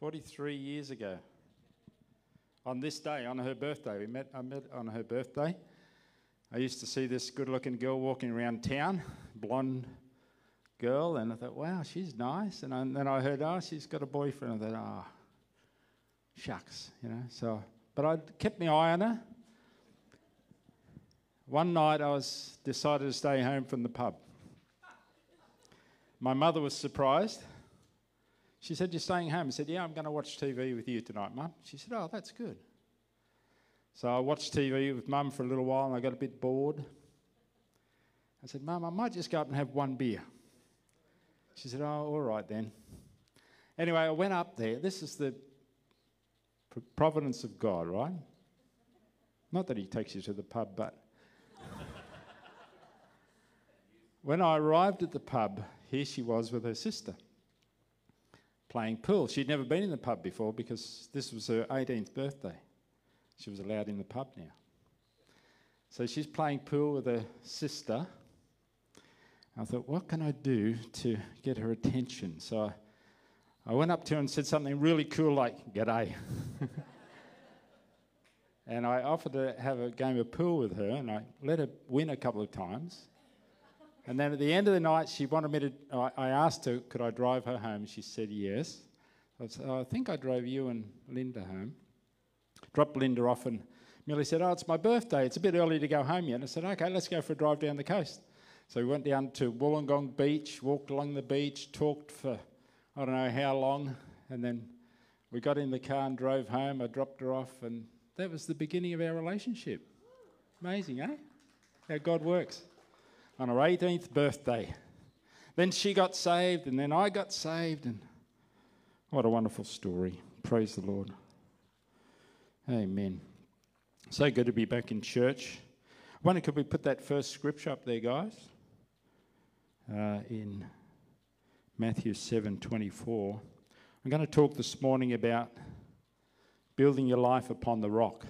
43 years ago. On this day, on her birthday, we met, I met on her birthday. I used to see this good looking girl walking around town, blonde girl, and I thought, wow, she's nice. And, I, and then I heard, oh, she's got a boyfriend. I thought, oh, shucks, you know. So, but I kept my eye on her. One night I was decided to stay home from the pub. My mother was surprised. She said, You're staying home? I said, Yeah, I'm going to watch TV with you tonight, Mum. She said, Oh, that's good. So I watched TV with Mum for a little while and I got a bit bored. I said, Mum, I might just go up and have one beer. She said, Oh, all right then. Anyway, I went up there. This is the providence of God, right? Not that He takes you to the pub, but. when I arrived at the pub, here she was with her sister playing pool. She'd never been in the pub before because this was her 18th birthday. She was allowed in the pub now. So she's playing pool with her sister. I thought, what can I do to get her attention? So I, I went up to her and said something really cool like, G'day. and I offered to have a game of pool with her, and I let her win a couple of times. And then at the end of the night, she wanted me to. I asked her, could I drive her home? She said yes. I said, oh, I think I drove you and Linda home. Dropped Linda off, and Millie said, Oh, it's my birthday. It's a bit early to go home yet. And I said, Okay, let's go for a drive down the coast. So we went down to Wollongong Beach, walked along the beach, talked for I don't know how long, and then we got in the car and drove home. I dropped her off, and that was the beginning of our relationship. Amazing, eh? How God works on her 18th birthday. Then she got saved, and then I got saved, and what a wonderful story. Praise the Lord. Amen. So good to be back in church. I wonder, could we put that first scripture up there, guys? Uh, in Matthew 7 24. I'm going to talk this morning about building your life upon the rock.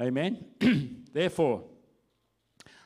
Amen. Therefore,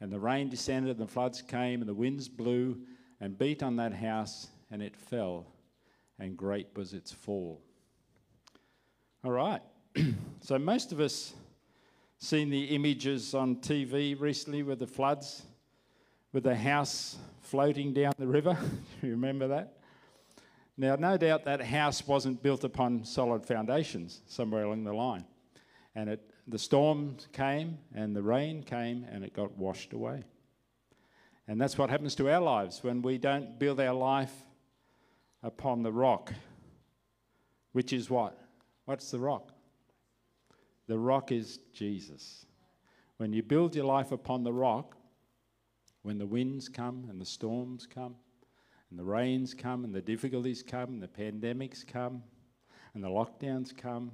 And the rain descended, and the floods came, and the winds blew and beat on that house, and it fell, and great was its fall. All right. so most of us seen the images on TV recently with the floods, with the house floating down the river. you remember that? Now, no doubt that house wasn't built upon solid foundations somewhere along the line. And it the storm came and the rain came and it got washed away. And that's what happens to our lives when we don't build our life upon the rock, which is what? What's the rock? The rock is Jesus. When you build your life upon the rock, when the winds come and the storms come, and the rains come, and the difficulties come, and the pandemics come, and the lockdowns come,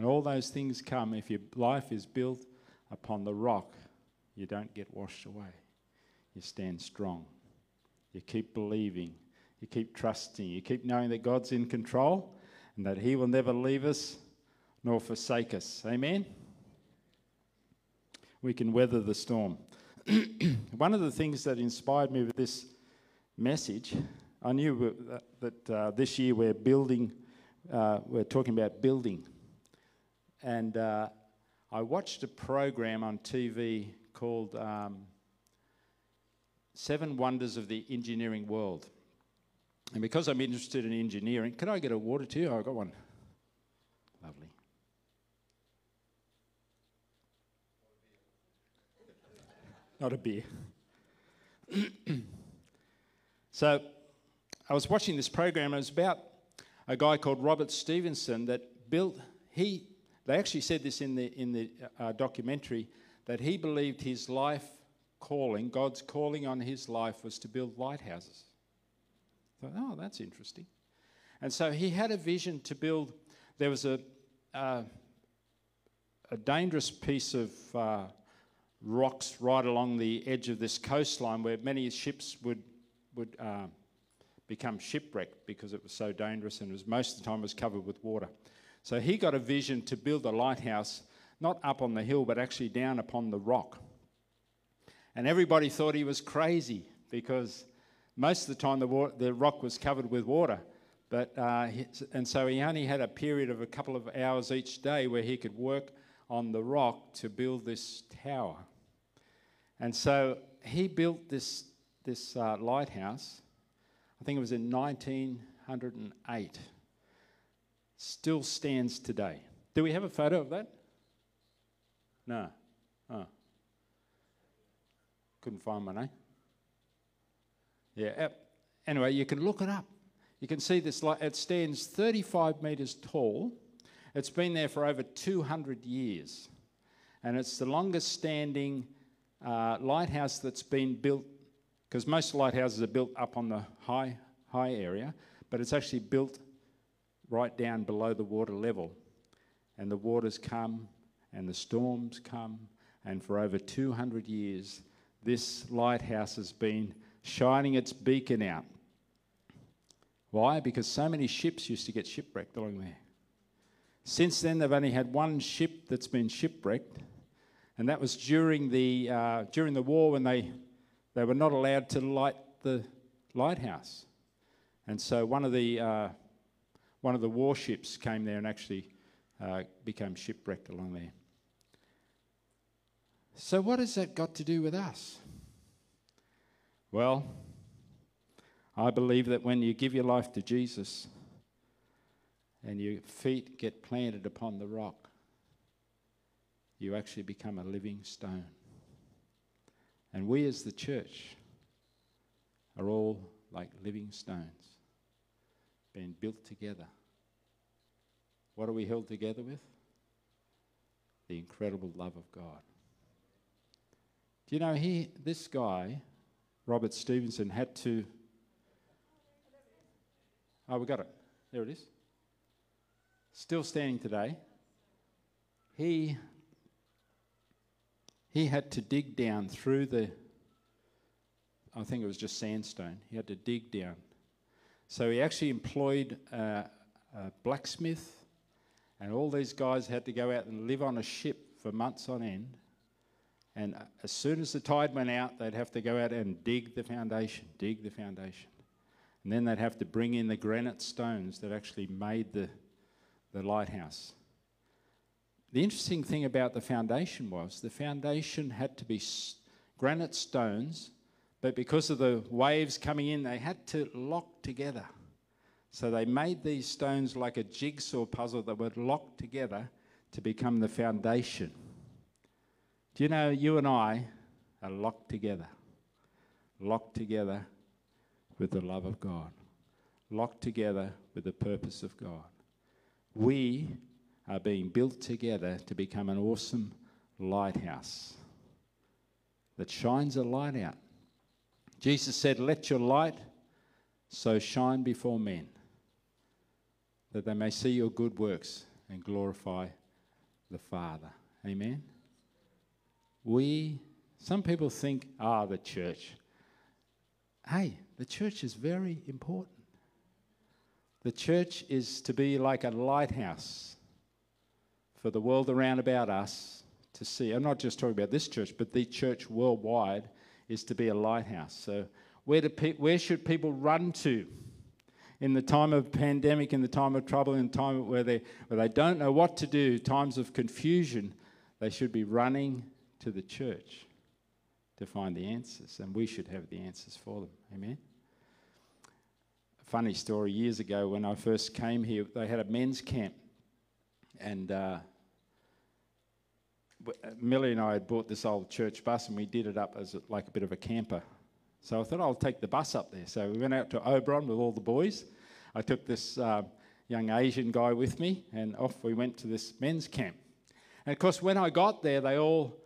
and all those things come if your life is built upon the rock, you don't get washed away. You stand strong. You keep believing. You keep trusting. You keep knowing that God's in control and that He will never leave us nor forsake us. Amen? We can weather the storm. One of the things that inspired me with this message, I knew that, uh, this year we're building, uh, we're talking about building and uh, I watched a program on TV called um, Seven Wonders of the Engineering World. And because I'm interested in engineering, can I get a water too? Oh, I got one. Lovely. Not a beer. so I was watching this program, it was about a guy called Robert Stevenson that built, he they actually said this in the, in the uh, documentary that he believed his life calling, God's calling on his life, was to build lighthouses. I thought, oh, that's interesting. And so he had a vision to build. There was a, uh, a dangerous piece of uh, rocks right along the edge of this coastline where many ships would, would uh, become shipwrecked because it was so dangerous and was most of the time was covered with water. So he got a vision to build a lighthouse not up on the hill but actually down upon the rock. And everybody thought he was crazy because most of the time the, wa- the rock was covered with water. But, uh, and so he only had a period of a couple of hours each day where he could work on the rock to build this tower. And so he built this, this uh, lighthouse, I think it was in 1908. Still stands today. Do we have a photo of that? No. Oh. Couldn't find one, eh? Yeah. Anyway, you can look it up. You can see this light. It stands 35 metres tall. It's been there for over 200 years. And it's the longest standing uh, lighthouse that's been built, because most lighthouses are built up on the high, high area, but it's actually built right down below the water level. And the waters come and the storms come, and for over 200 years, this lighthouse has been shining its beacon out. Why? Because so many ships used to get shipwrecked along there. Since then, they've only had one ship that's been shipwrecked, and that was during the, uh, during the war when they, they were not allowed to light the lighthouse. And so one of the, uh, one of the warships came there and actually uh, became shipwrecked along there. So, what has that got to do with us? Well, I believe that when you give your life to Jesus and your feet get planted upon the rock, you actually become a living stone. And we as the church are all like living stones, being built together. What are we held together with? The incredible love of God. Do you know, he, this guy, Robert Stevenson, had to. Oh, we got it. There it is. Still standing today. He he had to dig down through the I think it was just sandstone. He had to dig down. So he actually employed a, blacksmith, and all these guys had to go out and live on a ship for months on end and uh, as soon as the tide went out, they'd have to go out and dig the foundation, dig the foundation. And then they'd have to bring in the granite stones that actually made the, the lighthouse. The interesting thing about the foundation was the foundation had to be granite stones, but because of the waves coming in, they had to lock together. So they made these stones like a jigsaw puzzle that would lock together to become the foundation. Do you know you and I are locked together? Locked together with the love of God, locked together with the purpose of God. We are being built together to become an awesome lighthouse that shines a light out. Jesus said, Let your light so shine before men that they may see your good works and glorify the Father. Amen. We, some people think, ah, the church. Hey, the church is very important. The church is to be like a lighthouse for the world around about us to see. I'm not just talking about this church, but the church worldwide is to be a lighthouse. So, where, do pe- where should people run to in the time of pandemic, in the time of trouble, in the time where they, where they don't know what to do, times of confusion? They should be running to the church to find the answers, and we should have the answers for them. Amen. A funny story years ago when I first came here, they had a men's camp, and uh, Millie and I had bought this old church bus, and we did it up as like a bit of a camper. So I thought I'll take the bus up there. So we went out to Oberon with all the boys. I took this uh, young Asian guy with me, and off we went to this men's camp. And of course, when I got there, they all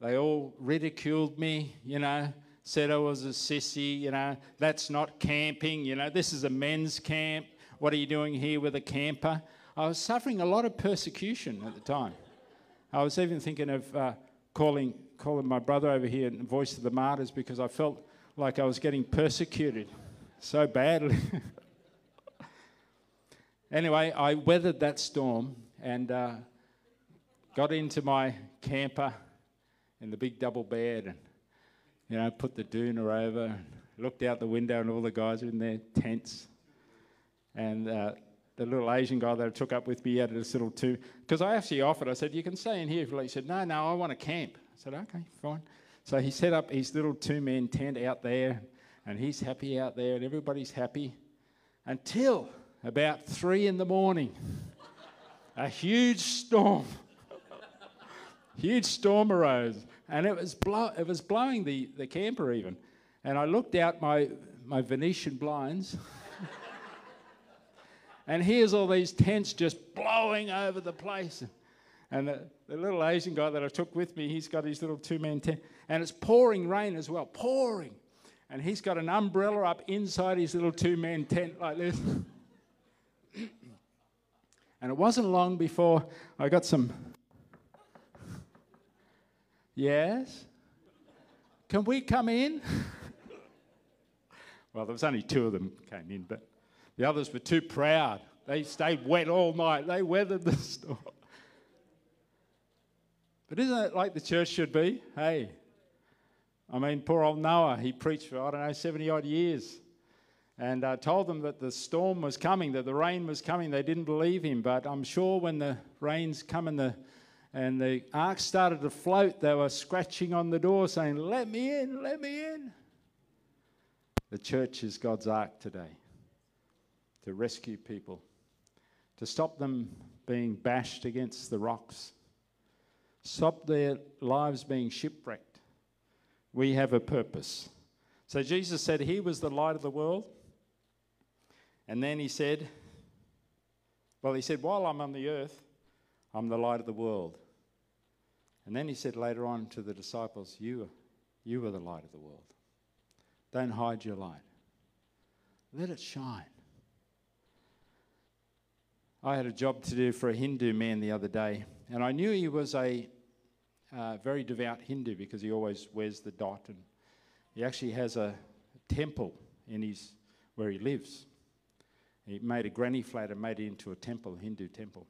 they all ridiculed me, you know, said I was a sissy, you know, that's not camping, you know, this is a men's camp. What are you doing here with a camper? I was suffering a lot of persecution at the time. I was even thinking of uh, calling, calling my brother over here and Voice of the Martyrs because I felt like I was getting persecuted so badly. anyway, I weathered that storm and uh, got into my camper in the big double bed and, you know, put the doona over, and looked out the window and all the guys were in their tents. And uh, the little Asian guy that I took up with me had this little two, because I actually offered, I said, you can stay in here. He said, no, no, I want to camp. I said, okay, fine. So he set up his little two man tent out there, and he's happy out there, and everybody's happy until about three in the morning. a huge storm. huge storm arose, and it was, blow, it was blowing the, the camper even. And I looked out my, my Venetian blinds. And here's all these tents just blowing over the place. And the, the, little Asian guy that I took with me, he's got his little two man tent. And it's pouring rain as well, pouring. And he's got an umbrella up inside his little two man tent like this. and it wasn't long before I got some. Yes? Can we come in? well, there was only two of them came in, but the others were too proud. They stayed wet all night. They weathered the storm. But isn't it like the church should be? Hey, I mean, poor old Noah, he preached for, I don't know, 70 odd years and uh, told them that the storm was coming, that the rain was coming. They didn't believe him, but I'm sure when the rains come and the, and the ark started to float, they were scratching on the door saying, Let me in, let me in. The church is God's ark today to rescue people, to stop them being bashed against the rocks, stop their lives being shipwrecked. We have a purpose. So Jesus said he was the light of the world. And then he said, Well, he said, While I'm on the earth, I'm the light of the world. And then he said later on to the disciples, You, you are the light of the world. Don't hide your light, let it shine. I had a job to do for a Hindu man the other day, and I knew he was a uh, very devout Hindu because he always wears the dot, and he actually has a temple in his where he lives. He made a granny flat and made it into a temple, a Hindu temple.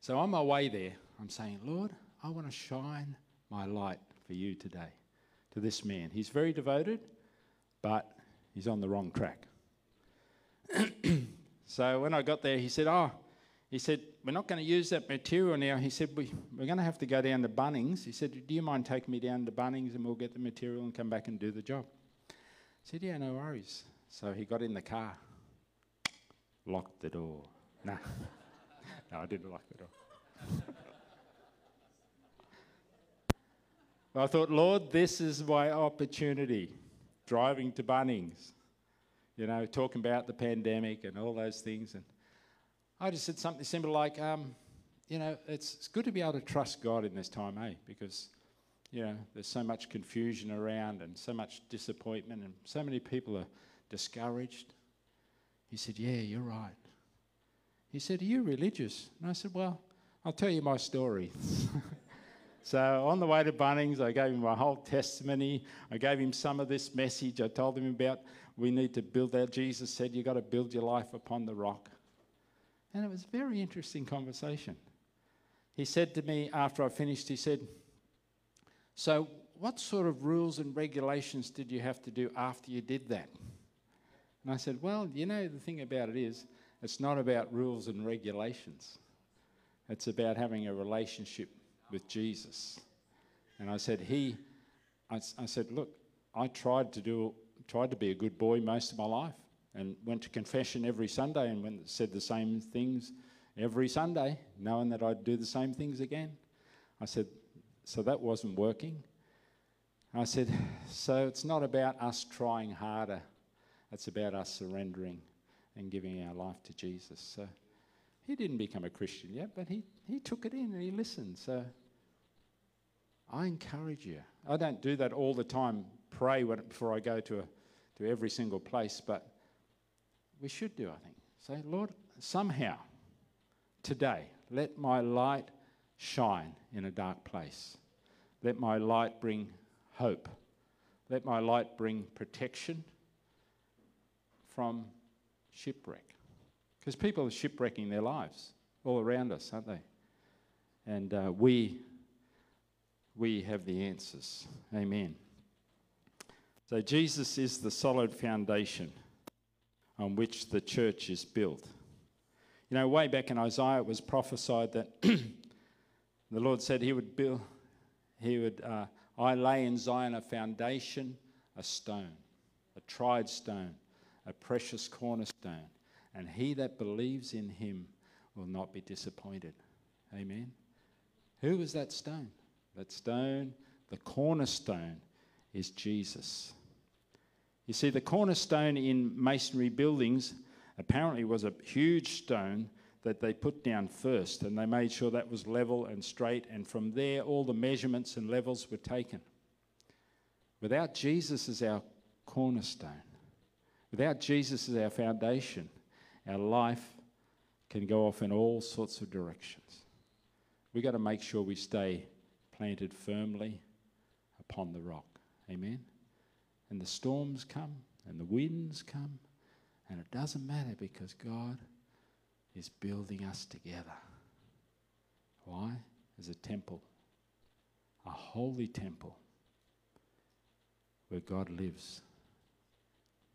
So on my way there, I'm saying, Lord, I want to shine my light for you today to this man. He's very devoted, but he's on the wrong track. so when I got there, he said, Oh, he said, We're not going to use that material now. He said, we, We're going to have to go down to Bunnings. He said, Do you mind taking me down to Bunnings and we'll get the material and come back and do the job? I said, Yeah, no worries. So he got in the car locked the door. No, no, I didn't lock the door. I thought, Lord, this is my opportunity. Driving to Bunnings, you know, talking about the pandemic and all those things. And I just said something simple like, um, you know, it's, it's good to be able to trust God in this time, eh? Because, you know, there's so much confusion around and so much disappointment, and so many people are discouraged. He said, Yeah, you're right. He said, Are you religious? And I said, Well, I'll tell you my story. so on the way to Bunnings, I gave him my whole testimony. I gave him some of this message. I told him about we need to build that. Jesus said, You've got to build your life upon the rock. And it was a very interesting conversation. He said to me after I finished, he said, So, what sort of rules and regulations did you have to do after you did that? And I said, Well, you know, the thing about it is, it's not about rules and regulations. It's about having a relationship with Jesus. And I said, He, I, I said, Look, I tried to do, tried to be a good boy most of my life and went to confession every Sunday and went, said the same things every Sunday, knowing that I'd do the same things again. I said, So that wasn't working. I said, So it's not about us trying harder it's about us surrendering and giving our life to Jesus. So he didn't become a Christian yet, but he, he took it in and he listened. So I encourage you. I don't do that all the time, pray when, before I go to, a, to every single place, but we should do, I think. Say, Lord, somehow today, let my light shine in a dark place. Let my light bring hope. Let my light bring protection from shipwreck. Because people are shipwrecking their lives all around us, aren't they? And uh, we, we have the answers. Amen. So Jesus is the solid foundation on which the church is built. You know, way back in Isaiah, it was prophesied that the Lord said He would build, He would, uh, I lay in Zion a foundation, a stone, a tried stone, a precious cornerstone, and he that believes in Him will not be disappointed. Amen. Who was that stone? That stone, the cornerstone, is Jesus. You see, the cornerstone in masonry buildings apparently was a huge stone that they put down first, and they made sure that was level and straight, and from there all the measurements and levels were taken. Without Jesus as our cornerstone, without Jesus as our foundation, our life can go off in all sorts of directions. We've got to make sure we stay planted firmly upon the rock. Amen. And the storms come and the winds come, and it doesn't matter because God is building us together. Why? As a temple, a holy temple where God lives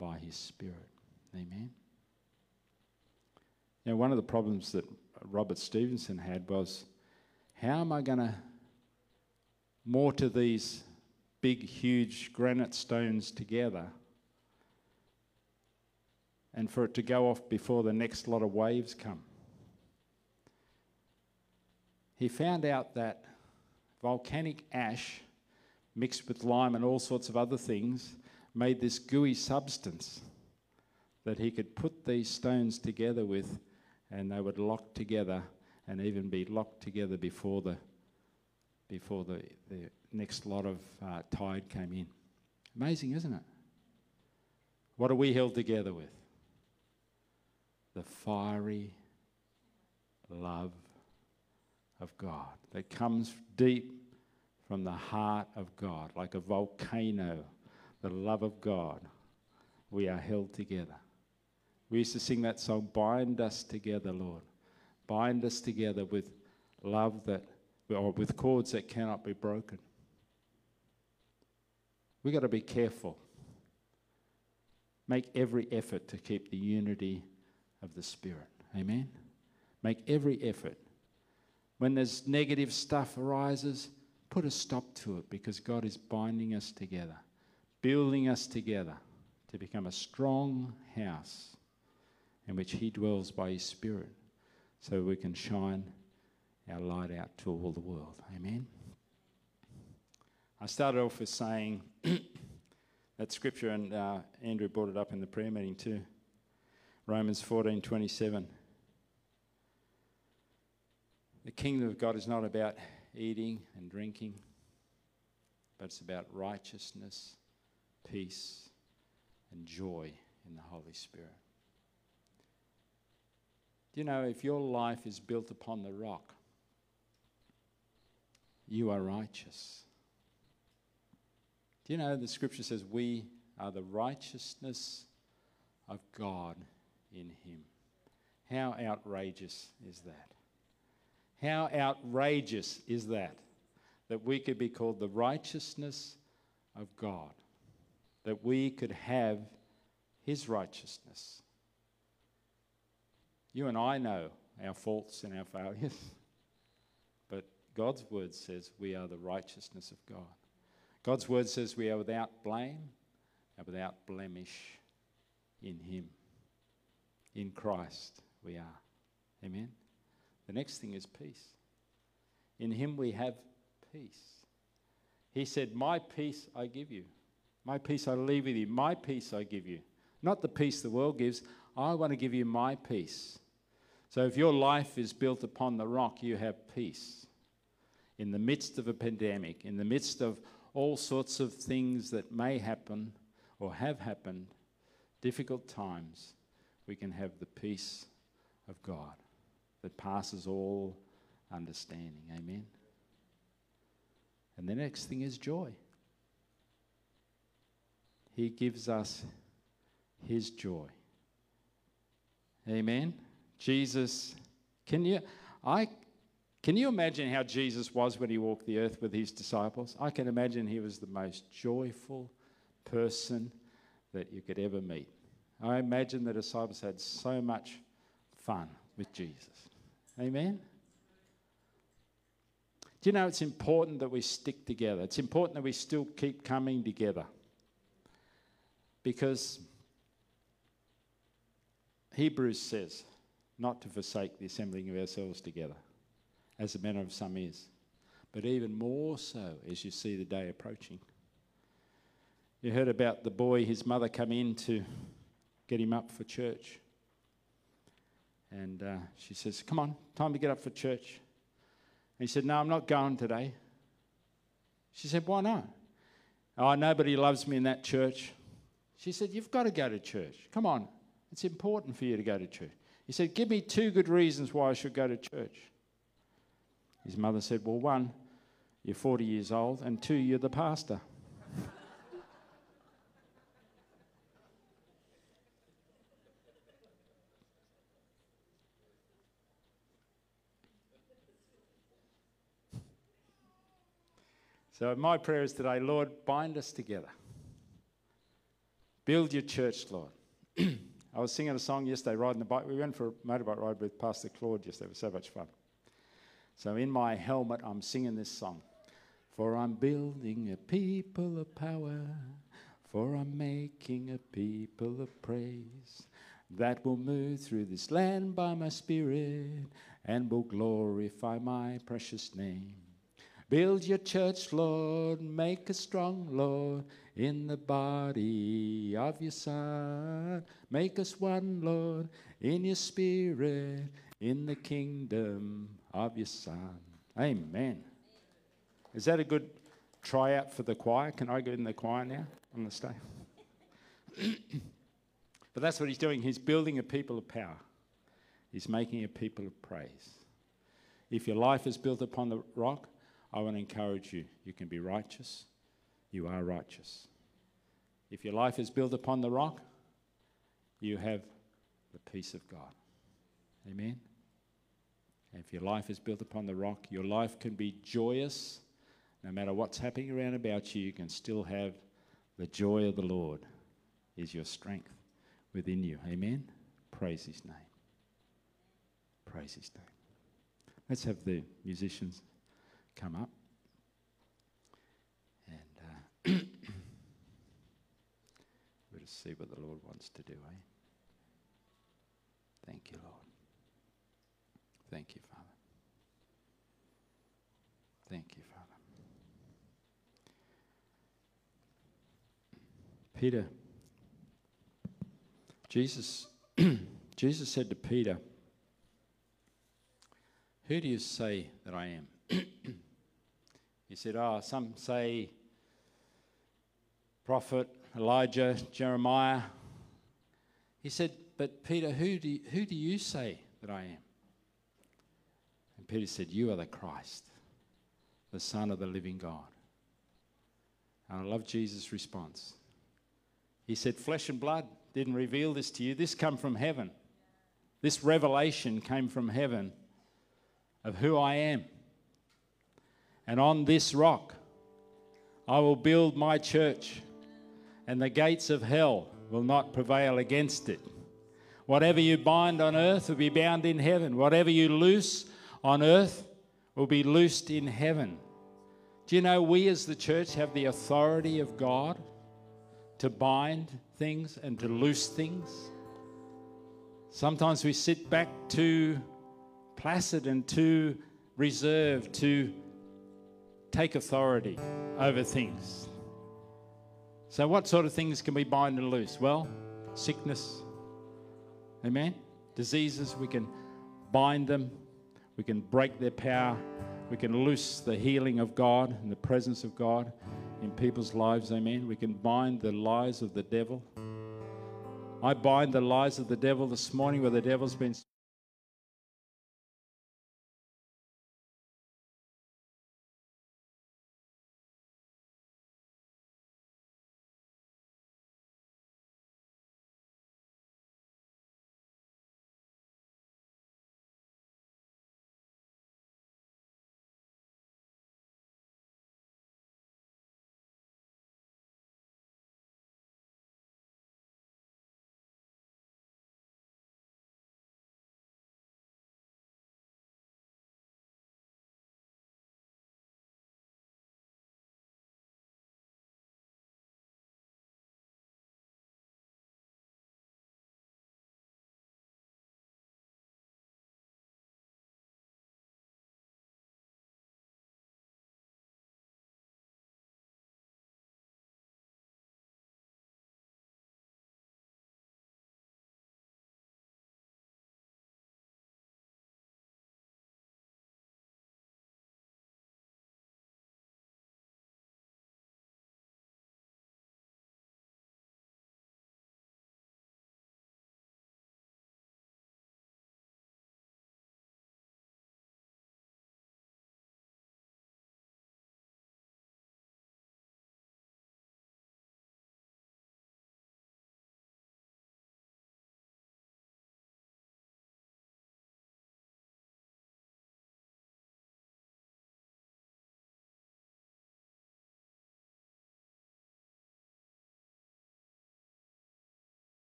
by his Spirit. Amen. Now, one of the problems that Robert Stevenson had was how am I going to mortar these big, huge granite stones together and for it to go off before the next lot of waves come? He found out that volcanic ash mixed with lime and all sorts of other things made this gooey substance that he could put these stones together with and they would lock together and even be locked together before the before the, the next lot of uh, tide came in. Amazing, isn't it? What are we held together with? The fiery love of God that comes deep from the heart of God, like a volcano, the love of God. We are held together. We used to sing that song, Bind Us Together, Lord. Bind us together with love that, or with cords that cannot be broken. We've got to be careful. Make every effort to keep the unity of the Spirit. Amen? Make every effort. When there's negative stuff arises, put a stop to it because God is binding us together, building us together to become a strong house in which He dwells by His Spirit so we can shine our light out to all the world. Amen. I started off with saying that scripture, and uh, Andrew brought it up in the prayer meeting too. Romans 14 27. The kingdom of God is not about eating and drinking, but it's about righteousness, peace, and joy in the Holy Spirit. Do you know if your life is built upon the rock, you are righteous? Do you know the scripture says we are the righteousness of God in Him? How outrageous is that? How outrageous is that? That we could be called the righteousness of God, that we could have His righteousness. You and I know our faults and our failures, God's word says we are the righteousness of God. God's word says we are without blame and without blemish in Him. In Christ we are. Amen. The next thing is peace. In Him we have peace. He said, My peace I give you. My peace I leave with you. My peace I give you. Not the peace the world gives. I want to give you my peace. So if your life is built upon the rock, you have peace. In the midst of a pandemic, in the midst of all sorts of things that may happen or have happened, difficult times, we can have the peace of God that passes all understanding. Amen. And the next thing is joy. He gives us his joy. Amen. Jesus, can you I can you imagine how Jesus was when he walked the earth with his disciples? I can imagine he was the most joyful person that you could ever meet. I imagine the disciples had so much fun with Jesus. Amen. Do you know it's important that we stick together? It's important that we still keep coming together. Because Hebrews says not to forsake the assembling of ourselves together, as the manner of some is, but even more so as you see the day approaching. You heard about the boy, his mother come in to get him up for church. And uh, she says, Come on, time to get up for church. And he said, No, I'm not going today. She said, Why not? Oh, nobody loves me in that church. She said, You've got to go to church. Come on, it's important for you to go to church. He said, Give me two good reasons why I should go to church. His mother said, Well, one, you're 40 years old, and two, you're the pastor. So, my prayer is today, Lord, bind us together. Build your church, Lord. I was singing a song yesterday, riding the bike. We went for a motorbike ride with Pastor Claude yesterday. It was so much fun. So, in my helmet, I'm singing this song. For I'm building a people of power, for I'm making a people of praise that will move through this land by my spirit and will glorify my precious name. Build your church, Lord, make us strong, Lord, in the body of your Son. Make us one, Lord, in your spirit, in the kingdom of your Son. Amen. Is that a good tryout for the choir? Can I go in the choir now on the stage? but that's what he's doing. He's building a people of power, he's making a people of praise. If your life is built upon the rock, I want to encourage you. You can be righteous. You are righteous. If your life is built upon the rock, you have the peace of God. Amen. And if your life is built upon the rock, your life can be joyous. No matter what's happening around about you, you can still have the joy of the Lord is your strength within you. Amen. Praise his name. Praise his name. Let's have the musicians come up. And uh, we'll just see what the Lord wants to do, eh? Thank you, Lord. Thank you, Father. Thank you, Father. Peter, Jesus, Jesus said to Peter, Who do you say that I am? He said, Oh, some say prophet, Elijah, Jeremiah. He said, But Peter, who do who do you say that I am? Peter said, You are the Christ, the Son of the living God. And I love Jesus' response. He said, Flesh and blood didn't reveal this to you. This come from heaven. This revelation came from heaven of who I am. And on this rock I will build my church, and the gates of hell will not prevail against it. Whatever you bind on earth will be bound in heaven. Whatever you loose on earth will be loosed in heaven. Do you know we as the church have the authority of God to bind things and to loose things? Sometimes we sit back too placid and too reserved, to take authority over things. So, what sort of things can we bind and loose? Well, sickness, amen. Diseases, we can bind them, we can break their power, we can loose the healing of God and the presence of God in people's lives, amen. We can bind the lies of the devil. I bind the lies of the devil this morning where the devil's been